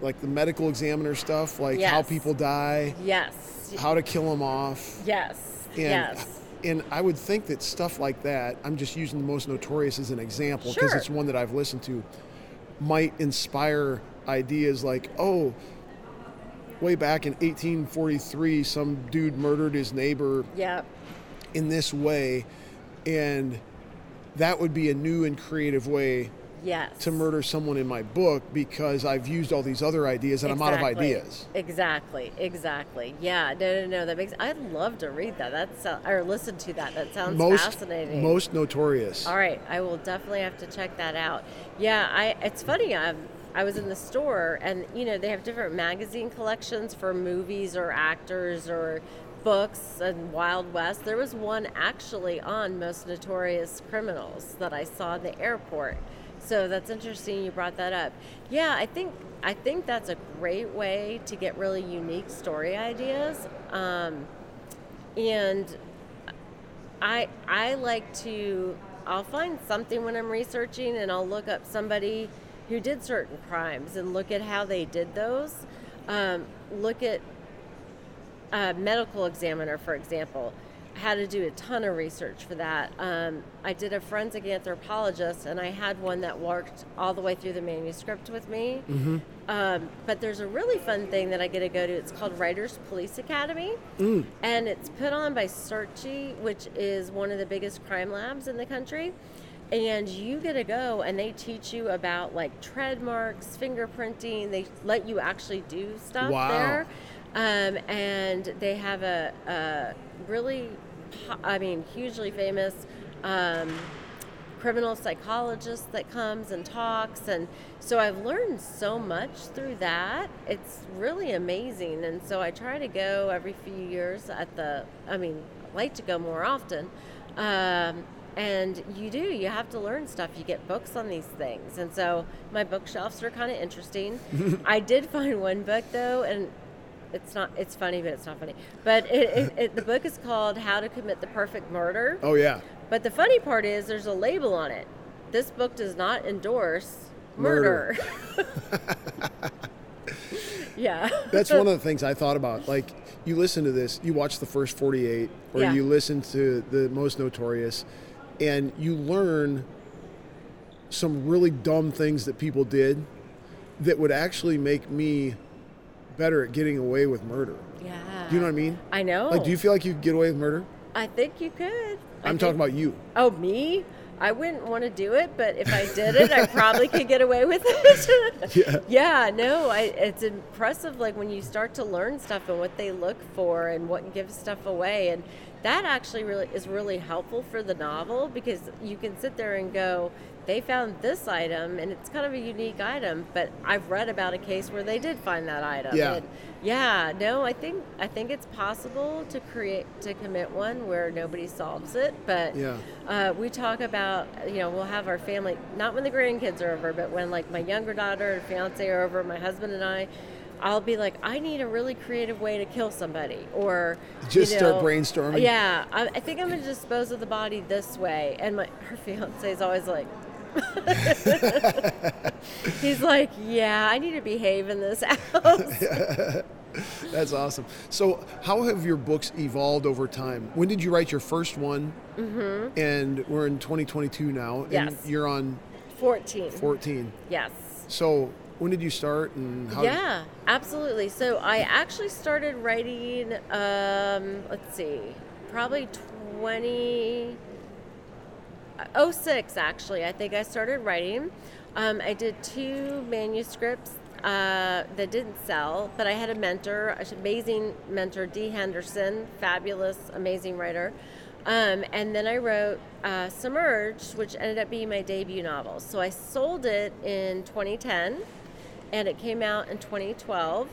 like the medical examiner stuff, like how people die, yes. how to kill them off, Yes. and yes. and I would think that stuff like that. I'm just using the most notorious as an example because Sure. it's one that I've listened to. Might inspire ideas like, oh, way back in 1843, some dude murdered his neighbor Yep. in this way, and that would be a new and creative way Yes. to murder someone in my book because I've used all these other ideas and I'm out of ideas. Exactly. Exactly. Yeah. No. No. No. That makes. I'd love to read that. That's uh, or listen to that. That sounds Most fascinating. most notorious. All right, I will definitely have to check that out. Yeah, I it's funny. I I was in the store and you know they have different magazine collections for movies or actors or books and Wild West. There was one actually on most notorious criminals that I saw in the airport. So that's interesting you brought that up. Yeah, I think I think that's a great way to get really unique story ideas. Um, and I I like to I'll find something when I'm researching and I'll look up somebody who did certain crimes and look at how they did those. Um, look at a medical examiner, for example. Had to do a ton of research for that. Um, I did a forensic anthropologist, and I had one that worked all the way through the manuscript with me. Um, but there's a really fun thing that I get to go to. It's called Writers Police Academy, and it's put on by Sirchie, which is one of the biggest crime labs in the country. And you get to go, and they teach you about like tread marks, fingerprinting. They let you actually do stuff Wow. there, um, and they have a, a really, I mean, hugely famous. Um, criminal psychologist that comes and talks and so I've learned so much through that. It's really amazing and so I try to go every few years at the I mean, I like to go more often. Um, and you do, you have to learn stuff. You get books on these things. And so my bookshelves are kind of interesting. I did find one book though and it's not it's funny but it's not funny. But it, it, it, the book is called How to Commit the Perfect Murder. Oh yeah. But the funny part is there's a label on it. This book does not endorse murder. Murder. yeah. That's one of the things I thought about. Like, you listen to this, you watch the first 48, or Yeah. you listen to the most notorious, and you learn some really dumb things that people did that would actually make me better at getting away with murder. Yeah. Do you know what I mean? I know. Like, do you feel like you could get away with murder? I think you could. I I'm think- talking about you. Oh, me? I wouldn't want to do it, but if I did it, I probably could get away with it. Yeah. yeah, no, I, it's impressive. Like when you start to learn stuff and what they look for and what gives stuff away, and that actually really is really helpful for the novel because you can sit there and go, they found this item and it's kind of a unique item, but I've read about a case where they did find that item. Yeah. And yeah, no, I think I think it's possible to create to commit one where nobody solves it, but Yeah. uh, we talk about you know we'll have our family not when the grandkids are over, but when like my younger daughter and fiance are over, my husband and I. I'll be like, I need a really creative way to kill somebody, or Just you start brainstorming? Yeah, I, I think I'm going to dispose of the body this way. And my her fiance is always like, He's like, yeah, I need to behave in this house. That's awesome. So, how have your books evolved over time? When did you write your first one? Mm-hmm. And we're in 2022 now, and Yes. you're on 14. 14. Yes. So, when did you start, and how? Yeah, absolutely. So I actually started writing, um, let's see, probably 20, uh, 06 actually. I think I started writing. Um, I did two manuscripts uh, that didn't sell, but I had a mentor, an amazing mentor, Dee Henderson, fabulous, amazing writer. Um, and then I wrote uh, Submerged, which ended up being my debut novel. So I sold it in 2010 and it came out in 2012.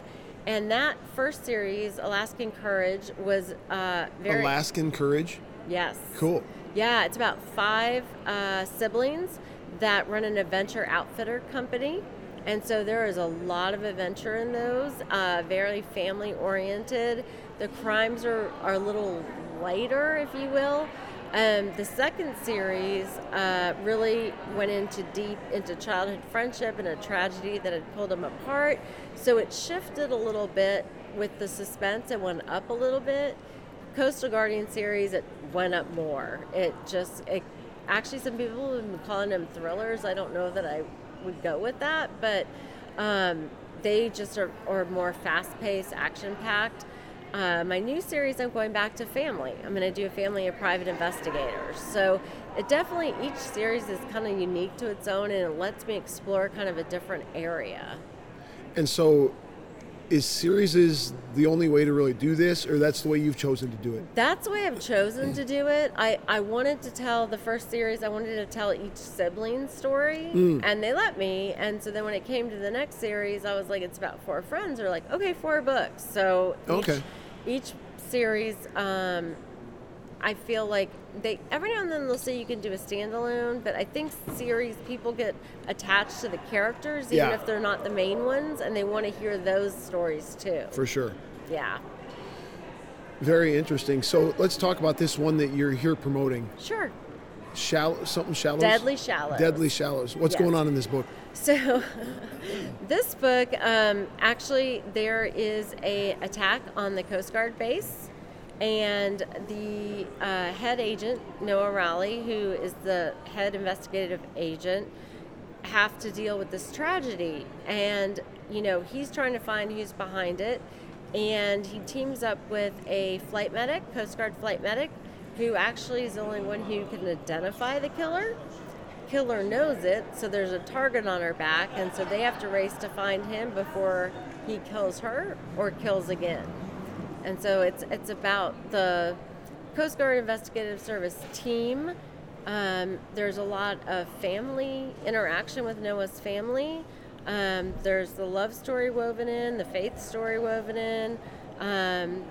And that first series, Alaskan Courage, was uh, very Alaskan Courage. yes, Cool. Yeah, it's about five uh, siblings that run an adventure outfitter company, and so there is a lot of adventure in those. Uh, very family oriented. The crimes are are a little lighter, if you will. Um, the second series uh, really went into deep into childhood friendship and a tragedy that had pulled them apart. So it shifted a little bit with the suspense. It went up a little bit. Coastal Guardian series, it went up more. It just, it actually, some people have been calling them thrillers. I don't know that I would go with that, but um, they just are, are more fast paced, action packed. Uh, my new series, I'm going back to family. I'm going to do a family of private investigators. So it definitely, each series is kind of unique to its own and it lets me explore kind of a different area. And so, is series is the only way to really do this, or that's the way you've chosen to do it? That's the way I've chosen to do it. I, I wanted to tell the first series, I wanted to tell each sibling story, and they let me. And so then when it came to the next series, I was like, it's about four friends. They're like, okay, four books. So Okay. each series, um, I feel like they every now and then they'll say you can do a standalone, but I think series people get attached to the characters even Yeah. if they're not the main ones, and they want to hear those stories too. For sure. Yeah, Very interesting. So let's talk about this one that you're here promoting. sure. Shallow, something shallows. Deadly Shallows. Deadly shallows. What's Yes. going on in this book? So, this book um, actually there is a attack on the Coast Guard base, and the uh, head agent Noah Raleigh, who is the head investigative agent, have to deal with this tragedy, and you know he's trying to find who's behind it, and he teams up with a flight medic, Coast Guard flight medic, who actually is the only one who can identify the killer killer knows it, so there's a target on her back, and so they have to race to find him before he kills her or kills again. And so it's it's about the Coast Guard Investigative Service team. Um, there's a lot of family interaction with Noah's family. Um, there's the love story woven in, the faith story woven in. Um,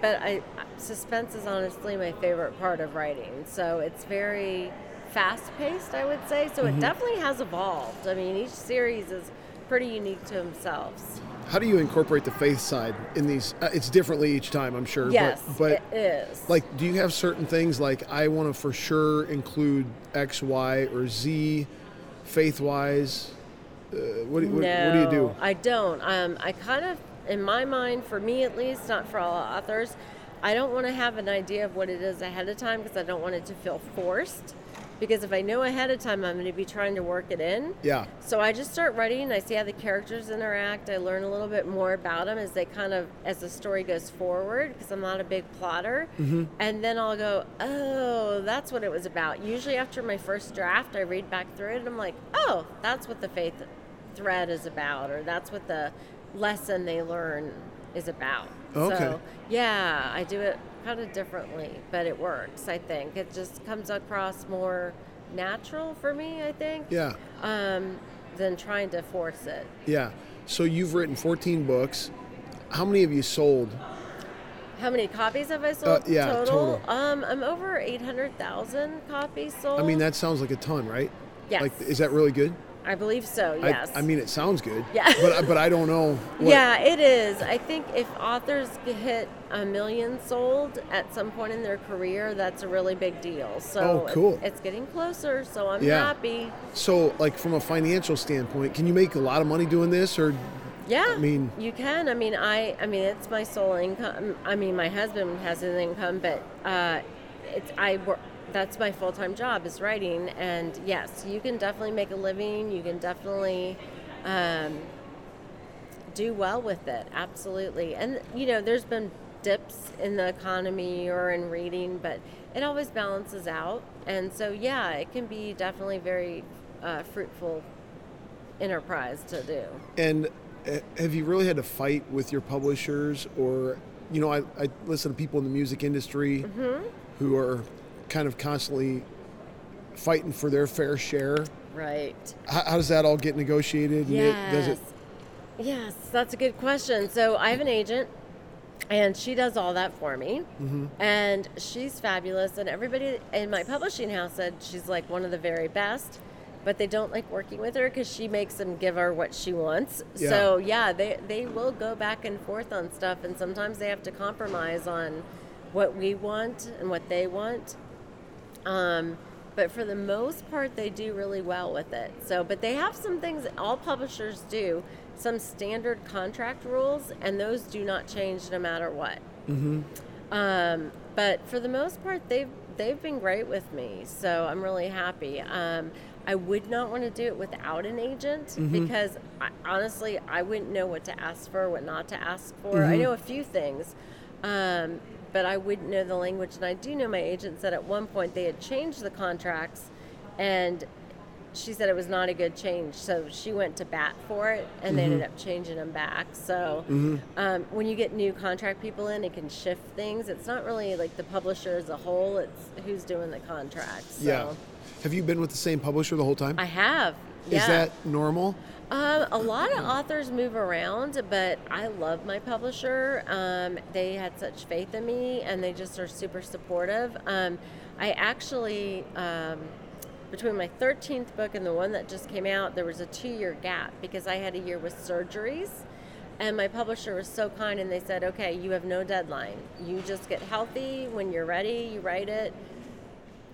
but I, suspense is honestly my favorite part of writing. So it's very fast paced, I would say. So it definitely has evolved. I mean, each series is pretty unique to themselves. How do you incorporate the faith side in these? Uh, it's differently each time, I'm sure. Yes, But, but it is. like, do you have certain things like I want to for sure include X, Y, or Z, faith wise? Uh, what, do, what, no, what do you do? I don't. Um, I kind of, in my mind, for me at least, not for all authors, I don't want to have an idea of what it is ahead of time because I don't want it to feel forced. Because if I know ahead of time, I'm going to be trying to work it in. Yeah. So I just start writing. I see how the characters interact. I learn a little bit more about them as they kind of as the story goes forward because I'm not a big plotter. Mm-hmm. And then I'll go, oh, that's what it was about. Usually after my first draft, I read back through it and I'm like, oh, that's what the faith thread is about, or that's what the lesson they learn is about. Okay. So yeah, I do it kind of differently, but it works. I think it just comes across more natural for me. I think Yeah. um, than trying to force it. Yeah. So you've written 14 books. How many have you sold? How many copies have I sold Uh, yeah, total? total. Um, I'm over 800,000 copies sold. I mean, that sounds like a ton, right? Yes. Like, is that really good? I believe so. Yes. I, mean, it sounds good. Yeah. But but I don't know. What, yeah, it is. I think if authors hit a million sold at some point in their career, that's a really big deal. So Oh, cool. it's getting closer. So I'm Yeah. happy. So, like from a financial standpoint, can you make a lot of money doing this, or Yeah, I mean- you can. I mean, I, I mean, it's my sole income. I mean, my husband has an income, but uh, it's I work. That's my full time job is writing, and yes, you can definitely make a living. You can definitely um, do well with it. Absolutely, and you know, there's been dips in the economy or in reading, but it always balances out. And so, yeah, it can be definitely very uh, fruitful enterprise to do. and uh, have you really had to fight with your publishers, or you know, I, I listen to people in the music industry Mm-hmm. who are kind of constantly fighting for their fair share. Right. How, how does that all get negotiated? and it- does Yes. it? Yes, that's a good question. So I have an agent, and she does all that for me, Mm-hmm. and she's fabulous. And everybody in my publishing house said she's like one of the very best. But they don't like working with her because she makes them give her what she wants. Yeah. So yeah, they they will go back and forth on stuff, and sometimes they have to compromise on what we want and what they want. Um, but for the most part, they do really well with it. So, but they have some things that all publishers do, some standard contract rules, and those do not change no matter what. Mm-hmm. Um, but for the most part, they've they've been great with me. So I'm really happy. Um, I would not want to do it without an agent because I, honestly, I wouldn't know what to ask for, what not to ask for. I know a few things, um, but I wouldn't know the language. And I do know my agent said at one point they had changed the contracts, and she said it was not a good change. So she went to bat for it, and they ended up changing them back. So um, when you get new contract people in, it can shift things. It's not really like the publisher as a whole; it's who's doing the contracts. So. Yeah. Have you been with the same publisher the whole time? I have. Yeah. Is that normal? Um, a lot of authors move around, but I love my publisher. Um, they had such faith in me, and they just are super supportive. Um, I actually, um, between my 13th book and the one that just came out, there was a two year gap because I had a year with surgeries. And my publisher was so kind, and they said, okay, you have no deadline. You just get healthy. When you're ready, you write it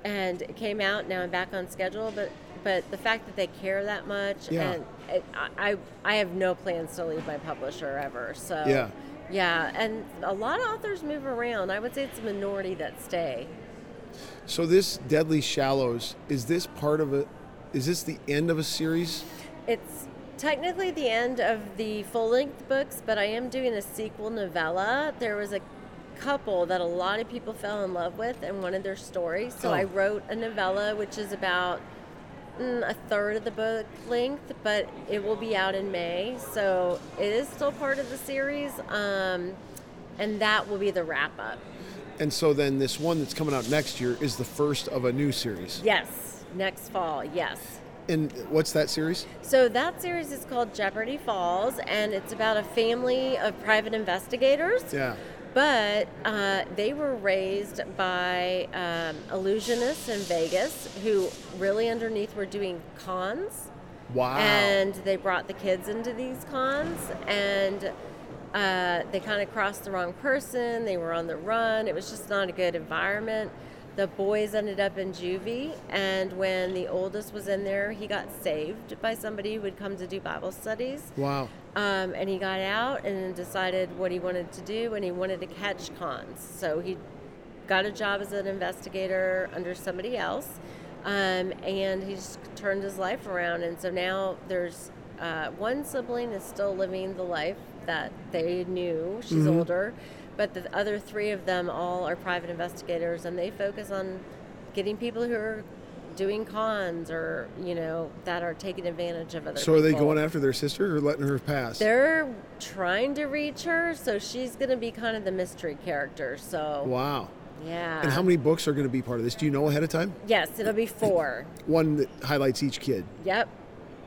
and it came out. Now I'm back on schedule, but but the fact that they care that much, Yeah. and it, I I have no plans to leave my publisher ever. So Yeah. yeah, and a lot of authors move around. I would say it's a minority that stay. So this Deadly Shallows is this part of a? Is this the end of a series? It's technically the end of the full length books, but I am doing a sequel novella. There was a couple that a lot of people fell in love with and wanted their story. So Oh. I wrote a novella which is about mm, a third of the book length, but it will be out in May. So it is still part of the series. Um, and that will be the wrap up. And so then this one that's coming out next year is the first of a new series. Yes, next fall, yes. And what's that series? So that series is called Jeopardy Falls, and it's about a family of private investigators. Yeah. But uh, they were raised by um, illusionists in Vegas who really underneath were doing cons. Wow. And they brought the kids into these cons, and uh, they kind of crossed the wrong person. They were on the run. It was just not a good environment. The boys ended up in juvie, and when the oldest was in there, he got saved by somebody who would come to do Bible studies. wow. Um, and he got out and decided what he wanted to do, and he wanted to catch cons. So he got a job as an investigator under somebody else, um, and he just turned his life around. And so now there's uh, one sibling is still living the life that they knew. She's older, but the other three of them all are private investigators, and they focus on getting people who are doing cons or you know that are taking advantage of other So are they going after their sister or letting her pass? They're trying to reach her, so she's going to be kind of the mystery character. So, wow. yeah. And how many books are going to be part of this? Do you know ahead of time? Yes, it'll be four. One that highlights each kid. yep.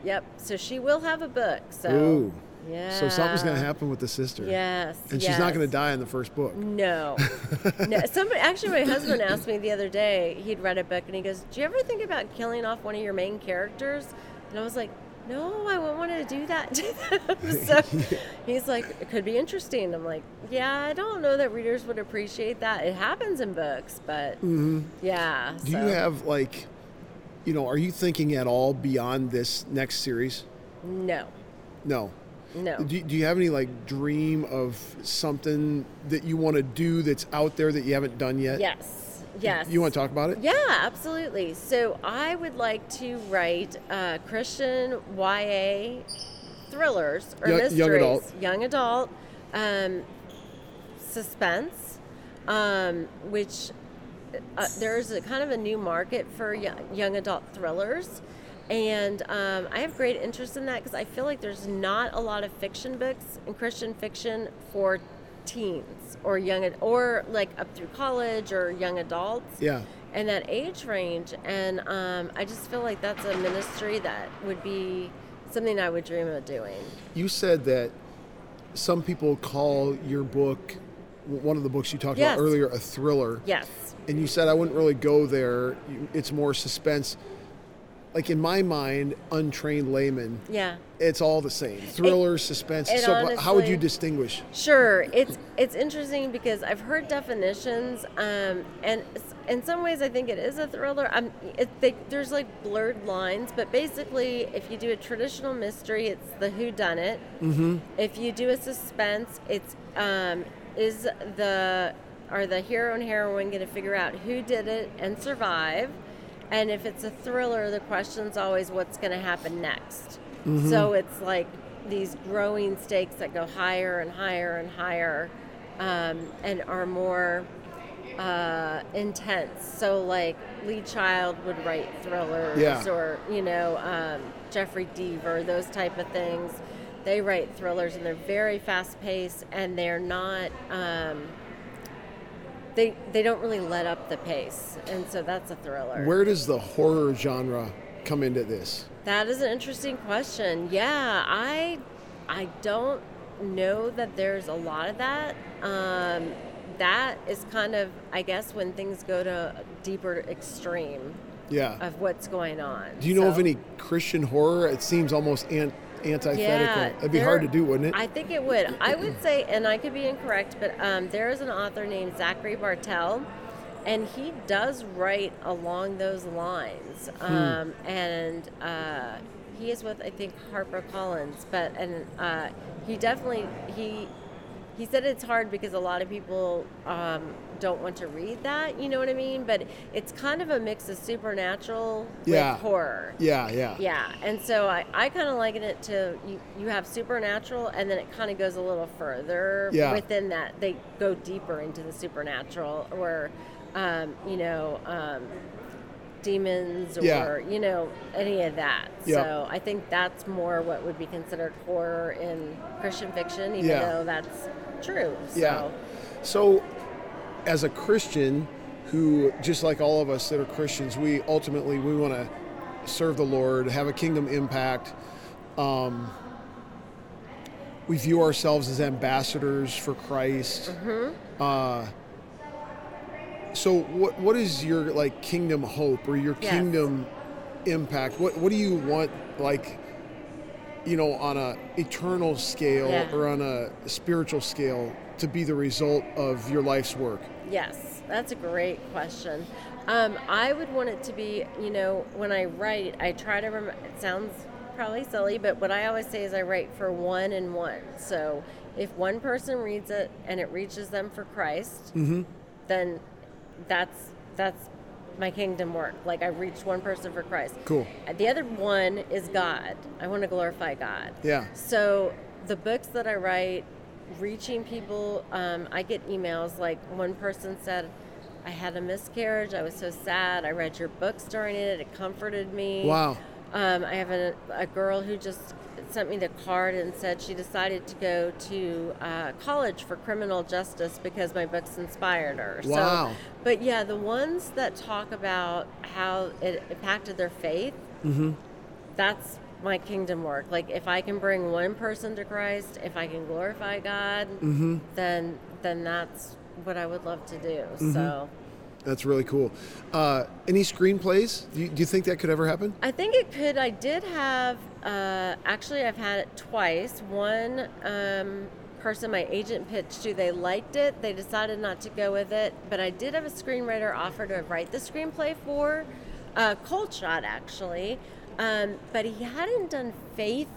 Yep. So she will have a book. So, Ooh. Yeah. So something's going to happen with the sister. Yes. And she's not going to die in the first book. No. no. Somebody actually my husband asked me the other day, he'd read a book and he goes, Do you ever think about killing off one of your main characters? And I was like, no, I wouldn't want to do that to them. so he's like, it could be interesting. I'm like, yeah, I don't know that readers would appreciate that. It happens in books, but mm-hmm. yeah. Do so. you have like, you know, are you thinking at all beyond this next series? No, No. No. Do, do you have any like dream of something that you want to do that's out there that you haven't done yet? Yes. Yes. You want to talk about it? Yeah, absolutely. So I would like to write uh, Christian YA thrillers or Young- mysteries, young adult. young adult, um, suspense, um, which uh, there's a kind of a new market for young, young adult thrillers. And um, I have great interest in that because I feel like there's not a lot of fiction books and Christian fiction for teens or young ad- or like up through college or young adults Yeah. and that age range. And um, I just feel like that's a ministry that would be something I would dream of doing. You said that some people call your book, one of the books you talked Yes. about earlier, a thriller. Yes. And you said I wouldn't really go there. It's more suspense. Like in my mind, untrained layman, Yeah. it's all the same. Thriller, suspense. it so but how would you distinguish? Sure, it's it's interesting because I've heard definitions, um, and in some ways I think it is a thriller. Um, it, they, there's like blurred lines, but basically, if you do a traditional mystery, it's the who done it. Mm-hmm. If you do a suspense, it's um, is the are the hero and heroine going to figure out who did it and survive? And if it's a thriller, the question's always what's going to happen next. So it's like these growing stakes that go higher and higher and higher um, and are more uh, intense. So, like Lee Child would write thrillers, Yeah. or you know um, Jeffery Deaver, those type of things. They write thrillers, and they're very fast paced, and they're not. Um, they they don't really let up the pace, and so that's a thriller. Where does the horror genre come into this? That is an interesting question. Yeah, I I don't know that there's a lot of that. Um, that is kind of I guess when things go to a deeper extreme Yeah. of what's going on. Do you know of any Christian horror? It seems almost an- antithetical. It'd be hard to do, wouldn't it? I think it would. I would say, and I could be incorrect, but um, there is an author named Zachary Bartels, and he does write along those lines. Hmm. Um, and uh, he is with I think Harper Collins, but and uh, he definitely he he said it's hard because a lot of people um, don't want to read that. You know what I mean? But it's kind of a mix of supernatural Yeah. with horror. yeah, yeah. Yeah, and so I, I kind of liken it to you, you have supernatural, and then it kind of goes a little further Yeah. within that. They go deeper into the supernatural, or, um, you know, um, demons, or, Yeah. you know, any of that. Yeah. So I think that's more what would be considered horror in Christian fiction, even Yeah. though that's true. So. Yeah. So, as a Christian, who just like all of us that are Christians, we ultimately we want to serve the Lord, have a kingdom impact. Um, we view ourselves as ambassadors for Christ. Uh, so, what what is your like kingdom hope or your Yes. kingdom impact? What what do you want like? You know, on a eternal scale Yeah. or on a spiritual scale, to be the result of your life's work. Yes, that's a great question. Um, I would want it to be, you know, when I write, I try to remember, it sounds probably silly, but what I always say is I write for one and one. So if one person reads it and it reaches them for Christ, then that's, that's my kingdom work. Like I reached one person for Christ. Cool. The other one is God. I want to glorify God. Yeah. So the books that I write, reaching people, um, I get emails like one person said, I had a miscarriage. I was so sad. I read your books during it. It comforted me. Wow. Um, I have a, a girl who just sent me the card and said she decided to go to uh, college for criminal justice because my books inspired her. Wow. So, but yeah, the ones that talk about how it impacted their faith, that's my kingdom work. Like if I can bring one person to Christ, if I can glorify God, then then that's what I would love to do. So That's really cool. Uh, any screenplays? Do you, do you think that could ever happen? I think it could. I did have uh, actually, I've had it twice. One um, person my agent pitched to, they liked it. They decided not to go with it. But I did have a screenwriter offer to write the screenplay for uh, Cold Shot, actually. Um, but he hadn't done faith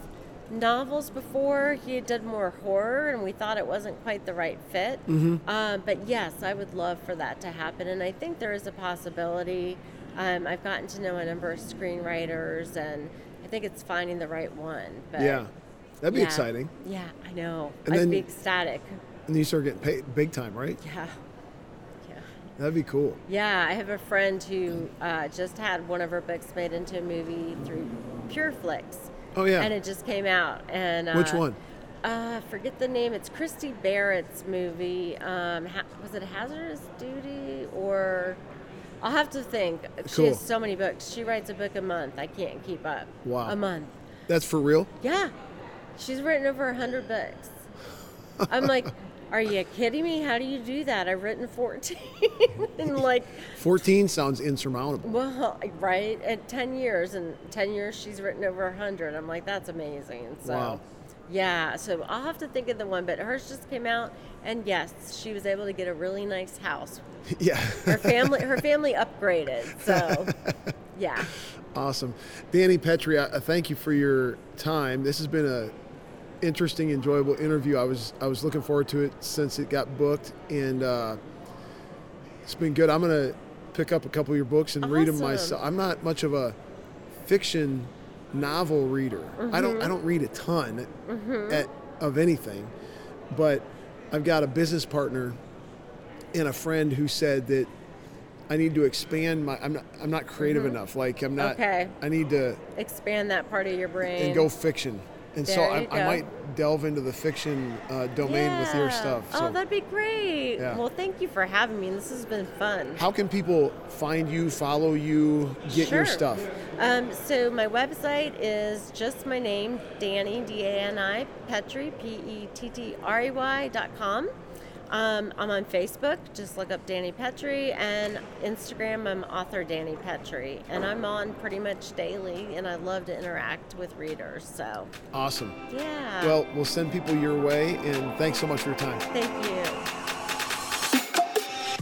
novels before. He had done more horror, and we thought it wasn't quite the right fit. Mm-hmm. Um, but yes, I would love for that to happen, and I think there is a possibility. Um, I've gotten to know a number of screenwriters, and I think it's finding the right one. But yeah, that'd be yeah. exciting. Yeah, I know. And I'd then- be ecstatic. And you start getting paid big time, right? Yeah. That'd be cool. Yeah, I have a friend who uh, just had one of her books made into a movie through PureFlix. Oh yeah. And it just came out. And uh, Which one? Uh, forget the name. It's Christy Barritt's movie. Um, ha- was it Hazardous Duty or? I'll have to think. She Cool. has so many books. She writes a book a month. I can't keep up. Wow. A month. That's for real? Yeah. She's written over a hundred books. I'm like, are you kidding me? How do you do that? I've written 14 in like 14 sounds insurmountable. well, right at 10 years, and 10 years she's written over 100. I'm like, that's amazing. So, Wow. yeah, so I'll have to think of the one, but hers just came out, and yes, she was able to get a really nice house. yeah. Her family, her family upgraded. So, yeah, Awesome. Dani Pettrey, I, uh, I thank you for your time. This has been a interesting, enjoyable interview. I was I was looking forward to it since it got booked, and uh, it's been good. I'm gonna pick up a couple of your books and read them myself. I'm not much of a fiction novel reader. I don't Mm-hmm. I don't read a ton at, of anything, but I've got a business partner and a friend who said that I need to expand my. I'm not. I'm not creative enough. Like I'm not. Mm-hmm. Okay. I need to expand that part of your brain. and go fiction. And so I, I might delve into the fiction uh, domain with your Yeah. stuff. Oh, that'd be great. Yeah. Well, thank you for having me. This has been fun. how can people find you, follow you, get your stuff? Um, so my website is just my name, Dani D A N I Pettrey P E T T R E Y dot com. Um, I'm on Facebook. Just look up Dani Pettrey, and Instagram. I'm author Dani Pettrey, and I'm on pretty much daily. And I love to interact with readers. So Awesome. yeah. Well, we'll send people your way, and thanks so much for your time. thank you.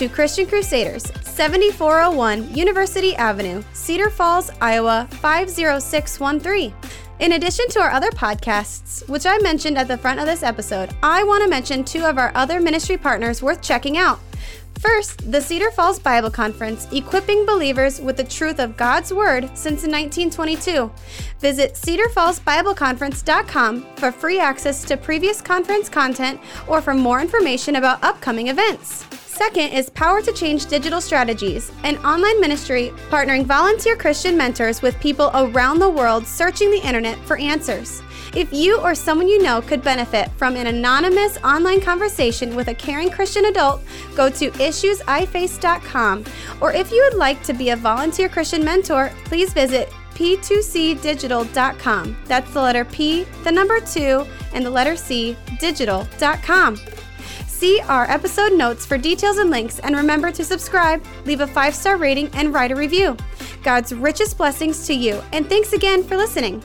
to Christian Crusaders, 7401 University Avenue, Cedar Falls, Iowa 50613. In addition to our other podcasts, which I mentioned at the front of this episode, I want to mention two of our other ministry partners worth checking out. First, the Cedar Falls Bible Conference, equipping believers with the truth of God's Word since 1922. Visit cedarfallsbibleconference.com for free access to previous conference content or for more information about upcoming events. Second is Power to Change Digital Strategies, an online ministry partnering volunteer Christian mentors with people around the world searching the internet for answers. If you or someone you know could benefit from an anonymous online conversation with a caring Christian adult, go to issuesiface.com. Or if you would like to be a volunteer Christian mentor, please visit p2cdigital.com. That's the letter P, the number 2, and the letter C, digital.com. See our episode notes for details and links, and remember to subscribe, leave a five star rating, and write a review. God's richest blessings to you, and thanks again for listening.